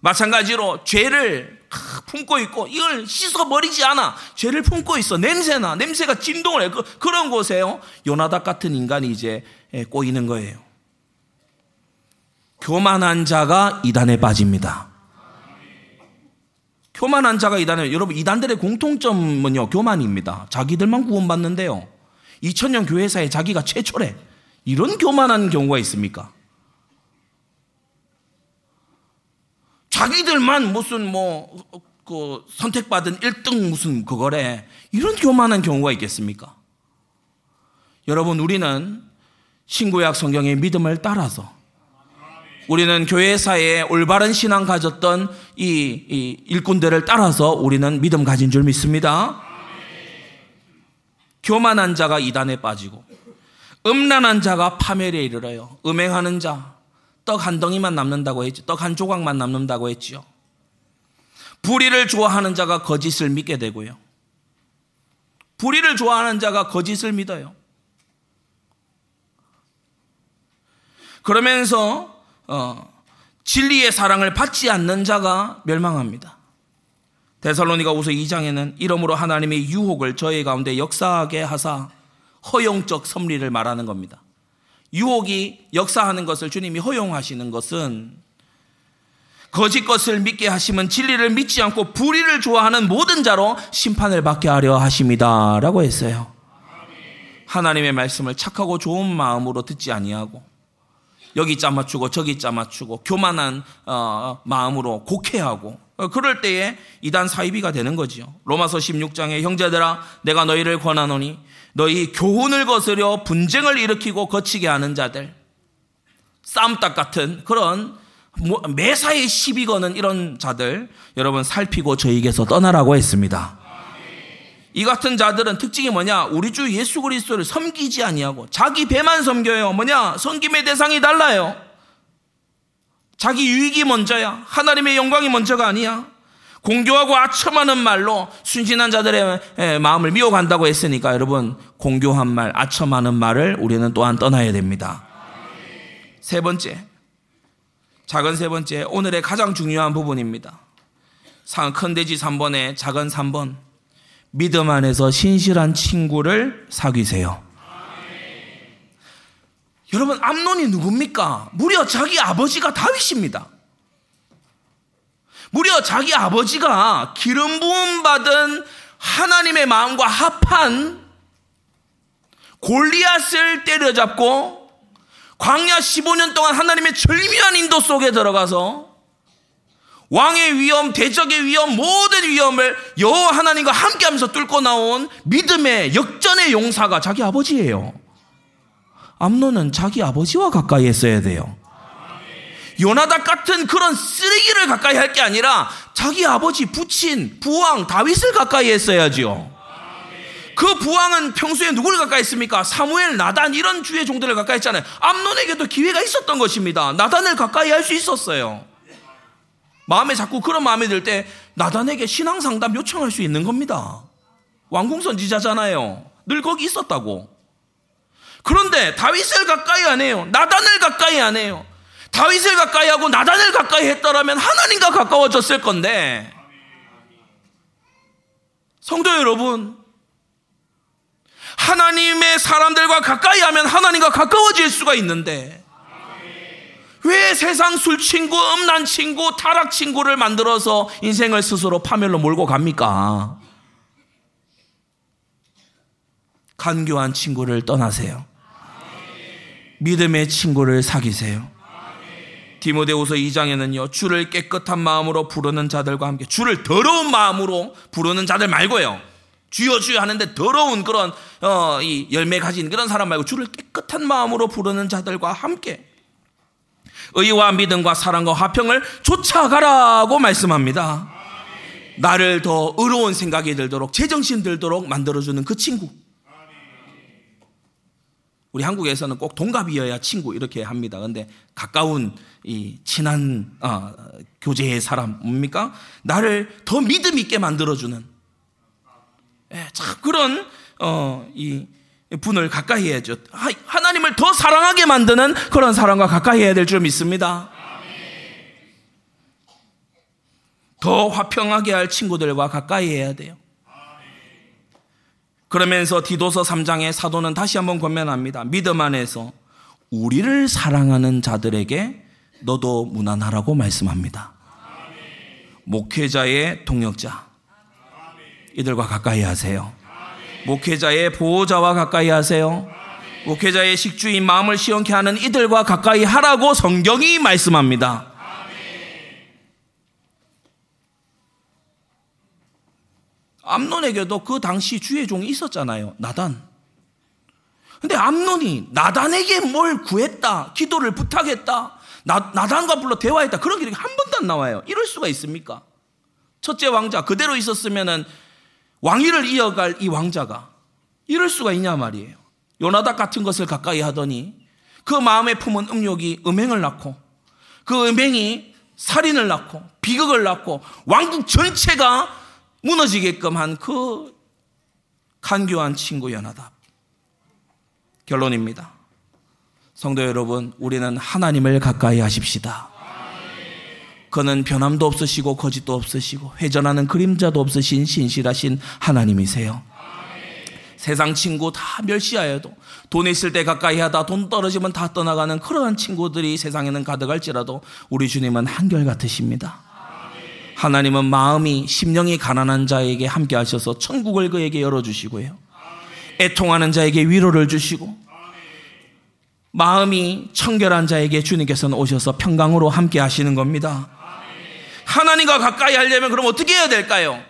마찬가지로 죄를 품고 있고 이걸 씻어버리지 않아. 죄를 품고 있어. 냄새나. 냄새가 진동을 해. 그, 그런 곳에요. 요나닥 같은 인간이 이제 꼬이는 거예요. 교만한 자가 이단에 빠집니다. 교만한 자가 이단에, 여러분, 이단들의 공통점은요, 교만입니다. 자기들만 구원받는데요. 2000년 교회사에 자기가 최초래. 이런 교만한 경우가 있습니까? 자기들만 무슨 뭐, 그 선택받은 1등 무슨 그거래. 이런 교만한 경우가 있겠습니까? 여러분, 우리는 신구약 성경의 믿음을 따라서 우리는 교회사에 올바른 신앙 가졌던 이, 이 일꾼들을 따라서 우리는 믿음 가진 줄 믿습니다. 교만한 자가 이단에 빠지고 음란한 자가 파멸에 이르러요. 음행하는 자, 떡 한 덩이만 남는다고 했죠. 떡한 조각만 남는다고 했지요. 불의를 좋아하는 자가 거짓을 믿게 되고요. 불의를 좋아하는 자가 거짓을 믿어요. 그러면서 어, 진리의 사랑을 받지 않는 자가 멸망합니다. 데살로니가 우서 2장에는 이러므로 하나님의 유혹을 저희 가운데 역사하게 하사 허용적 섭리를 말하는 겁니다. 유혹이 역사하는 것을 주님이 허용하시는 것은 거짓 것을 믿게 하시면 진리를 믿지 않고 불의를 좋아하는 모든 자로 심판을 받게 하려 하십니다. 라고 했어요. 하나님의 말씀을 착하고 좋은 마음으로 듣지 아니하고 여기 짜맞추고 저기 짜맞추고 교만한 어, 마음으로 곡해하고 어, 그럴 때에 이단 사이비가 되는 거지요. 로마서 16장에 형제들아 내가 너희를 권하노니 너희 교훈을 거스려 분쟁을 일으키고 거치게 하는 자들 쌈딱 같은 그런 매사에 시비 거는 이런 자들 여러분 살피고 저에게서 떠나라고 했습니다. 이 같은 자들은 특징이 뭐냐? 우리 주 예수 그리스도를 섬기지 아니하고 자기 배만 섬겨요. 뭐냐? 섬김의 대상이 달라요. 자기 유익이 먼저야. 하나님의 영광이 먼저가 아니야. 공교하고 아첨하는 말로 순진한 자들의 마음을 미워간다고 했으니까 여러분 공교한 말, 아첨하는 말을 우리는 또한 떠나야 됩니다. 세 번째, 작은 세 번째, 오늘의 가장 중요한 부분입니다. 큰 돼지 3번에 작은 3번. 믿음 안에서 신실한 친구를 사귀세요. 여러분 암론이 누굽니까? 무려 자기 아버지가 다윗입니다. 무려 자기 아버지가 기름 부음 받은 하나님의 마음과 합한 골리앗을 때려잡고 광야 15년 동안 하나님의 절묘한 인도 속에 들어가서 왕의 위험, 대적의 위험, 모든 위험을 여호와 하나님과 함께하면서 뚫고 나온 믿음의 역전의 용사가 자기 아버지예요. 암론은 자기 아버지와 가까이 했어야 돼요. 요나닥 같은 그런 쓰레기를 가까이 할 게 아니라 자기 아버지 부친 부왕 다윗을 가까이 했어야지요. 그 부왕은 평소에 누구를 가까이 했습니까? 사무엘, 나단 이런 주의 종들을 가까이 했잖아요. 암론에게도 기회가 있었던 것입니다. 나단을 가까이 할 수 있었어요. 마음에 자꾸 그런 마음이 들 때 나단에게 신앙 상담 요청할 수 있는 겁니다. 왕궁 선지자잖아요. 늘 거기 있었다고. 그런데 다윗을 가까이 안 해요. 나단을 가까이 안 해요. 다윗을 가까이 하고 나단을 가까이 했더라면 하나님과 가까워졌을 건데. 성도 여러분, 하나님의 사람들과 가까이 하면 하나님과 가까워질 수가 있는데, 왜 세상 술 친구, 음란 친구, 타락 친구를 만들어서 인생을 스스로 파멸로 몰고 갑니까? 간교한 친구를 떠나세요. 믿음의 친구를 사귀세요. 디모데후서 2장에는요. 주를 깨끗한 마음으로 부르는 자들과 함께 주를 더러운 마음으로 부르는 자들 말고요. 주여 주여 하는데 더러운 그런 어, 이 열매 가진 그런 사람 말고 주를 깨끗한 마음으로 부르는 자들과 함께 의와 믿음과 사랑과 화평을 쫓아가라고 말씀합니다. 나를 더 의로운 생각이 들도록 제정신 들도록 만들어주는 그 친구. 우리 한국에서는 꼭 동갑이어야 친구 이렇게 합니다. 근데 가까운 이 친한 어, 교제의 사람 뭡니까? 나를 더 믿음 있게 만들어주는 예, 참 그런 어, 이 분을 가까이 해야죠. 하나님을 더 사랑하게 만드는 그런 사람과 가까이 해야 될 줄 믿습니다. 더 화평하게 할 친구들과 가까이 해야 돼요. 그러면서 디도서 3장의 사도는 다시 한번 권면합니다. 믿음 안에서 우리를 사랑하는 자들에게 너도 무난하라고 말씀합니다. 목회자의 동역자, 이들과 가까이 하세요. 목회자의 보호자와 가까이 하세요. 목회자의 식주인 마음을 시원케 하는 이들과 가까이 하라고 성경이 말씀합니다. 암론에게도 그 당시 주의 종이 있었잖아요. 나단. 근데 암론이 나단에게 뭘 구했다, 기도를 부탁했다, 나, 나단과 불러 대화했다. 그런 기록이 한 번도 안 나와요. 이럴 수가 있습니까? 첫째 왕자, 그대로 있었으면은 왕위를 이어갈 이 왕자가 이럴 수가 있냐 말이에요. 요나닥 같은 것을 가까이 하더니 그 마음에 품은 음욕이 음행을 낳고 그 음행이 살인을 낳고 비극을 낳고 왕국 전체가 무너지게끔 한 그 간교한 친구 연하답. 결론입니다. 성도 여러분, 우리는 하나님을 가까이 하십시다. 그는 변함도 없으시고 거짓도 없으시고 회전하는 그림자도 없으신 신실하신 하나님이세요. 세상 친구 다 멸시하여도 돈 있을 때 가까이 하다 돈 떨어지면 다 떠나가는 그러한 친구들이 세상에는 가득할지라도 우리 주님은 한결같으십니다. 하나님은 마음이 심령이 가난한 자에게 함께 하셔서 천국을 그에게 열어 주시고요. 애통하는 자에게 위로를 주시고 마음이 청결한 자에게 주님께서는 오셔서 평강으로 함께 하시는 겁니다. 하나님과 가까이 하려면 그럼 어떻게 해야 될까요?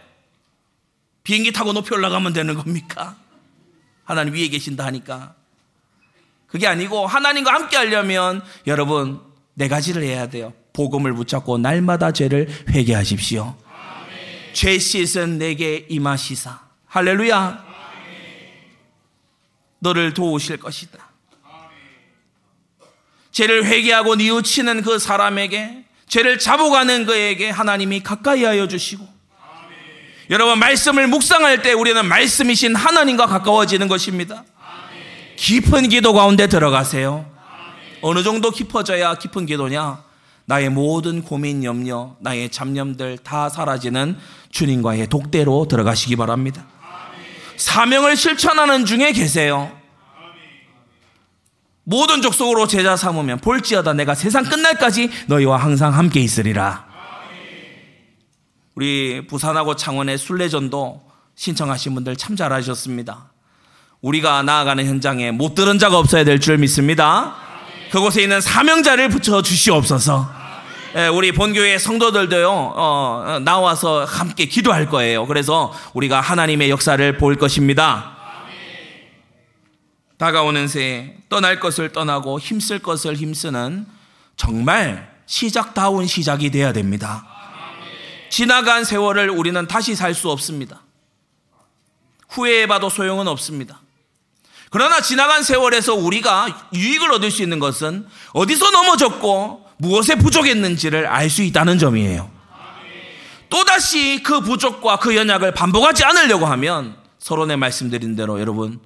비행기 타고 높이 올라가면 되는 겁니까? 하나님 위에 계신다 하니까. 그게 아니고 하나님과 함께 하려면 여러분 네 가지를 해야 돼요. 복음을 붙잡고 날마다 죄를 회개하십시오. 죄 씻은 내게 임하시사. 할렐루야. 너를 도우실 것이다. 죄를 회개하고 뉘우치는 그 사람에게 죄를 잡아가는 그에게 하나님이 가까이 하여 주시고 여러분 말씀을 묵상할 때 우리는 말씀이신 하나님과 가까워지는 것입니다. 깊은 기도 가운데 들어가세요. 어느 정도 깊어져야 깊은 기도냐? 나의 모든 고민, 염려, 나의 잡념들 다 사라지는 주님과의 독대로 들어가시기 바랍니다. 사명을 실천하는 중에 계세요. 모든 족속으로 제자 삼으면 볼지어다 내가 세상 끝날까지 너희와 항상 함께 있으리라. 우리 부산하고 창원의 순례전도 신청하신 분들 참 잘하셨습니다. 우리가 나아가는 현장에 못 들은 자가 없어야 될 줄 믿습니다. 그곳에 있는 사명자를 붙여 주시옵소서. 예, 우리 본교회 성도들도요 어, 어, 나와서 함께 기도할 거예요. 그래서 우리가 하나님의 역사를 볼 것입니다. 다가오는 새해 떠날 것을 떠나고 힘쓸 것을 힘쓰는 정말 시작다운 시작이 돼야 됩니다. 지나간 세월을 우리는 다시 살 수 없습니다. 후회해봐도 소용은 없습니다. 그러나 지나간 세월에서 우리가 유익을 얻을 수 있는 것은 어디서 넘어졌고 무엇에 부족했는지를 알 수 있다는 점이에요. 또다시 그 부족과 그 연약을 반복하지 않으려고 하면 서론에 말씀드린 대로 여러분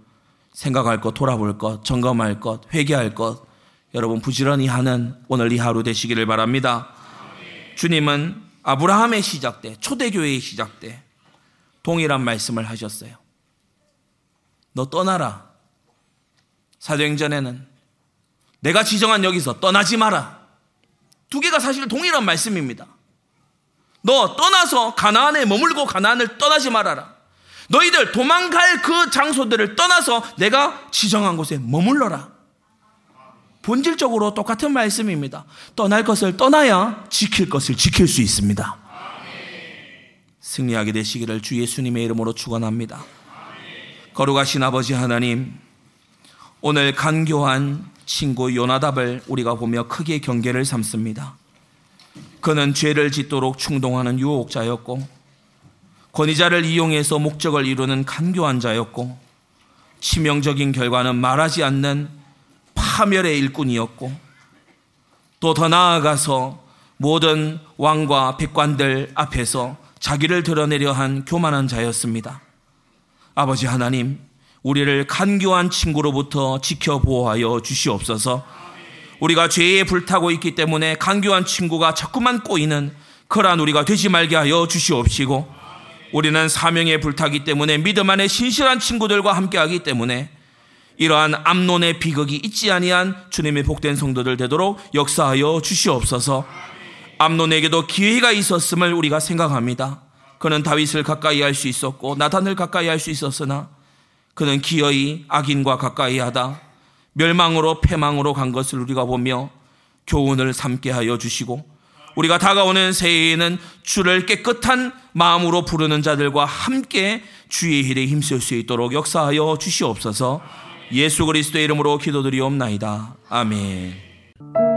생각할 것, 돌아볼 것, 점검할 것, 회개할 것 여러분 부지런히 하는 오늘 이 하루 되시기를 바랍니다. 주님은 아브라함의 시작 때, 초대교회의 시작 때 동일한 말씀을 하셨어요. 너 떠나라. 사도행전에는 내가 지정한 여기서 떠나지 마라. 두 개가 사실 동일한 말씀입니다. 너 떠나서 가나안에 머물고 가나안을 떠나지 말아라. 너희들 도망갈 그 장소들을 떠나서 내가 지정한 곳에 머물러라. 본질적으로 똑같은 말씀입니다. 떠날 것을 떠나야 지킬 것을 지킬 수 있습니다. 승리하게 되시기를 주 예수님의 이름으로 축원합니다. 거룩하신 아버지 하나님, 오늘 간교한 친구 요나답을 우리가 보며 크게 경계를 삼습니다. 그는 죄를 짓도록 충동하는 유혹자였고 권위자를 이용해서 목적을 이루는 간교한 자였고 치명적인 결과는 말하지 않는 파멸의 일꾼이었고 또 더 나아가서 모든 왕과 백관들 앞에서 자기를 드러내려 한 교만한 자였습니다. 아버지 하나님, 우리를 간교한 친구로부터 지켜 보호하여 주시옵소서. 우리가 죄에 불타고 있기 때문에 간교한 친구가 자꾸만 꼬이는 그러한 우리가 되지 말게 하여 주시옵시고 우리는 사명에 불타기 때문에 믿음 안에 신실한 친구들과 함께하기 때문에 이러한 암론의 비극이 있지 아니한 주님의 복된 성도들 되도록 역사하여 주시옵소서. 암론에게도 기회가 있었음을 우리가 생각합니다. 그는 다윗을 가까이 할 수 있었고 나단을 가까이 할 수 있었으나 그는 기어이 악인과 가까이 하다 멸망으로 패망으로 간 것을 우리가 보며 교훈을 삼게 하여 주시고 우리가 다가오는 새해에는 주를 깨끗한 마음으로 부르는 자들과 함께 주의 일에 힘쓸 수 있도록 역사하여 주시옵소서 예수 그리스도의 이름으로 기도드리옵나이다. 아멘.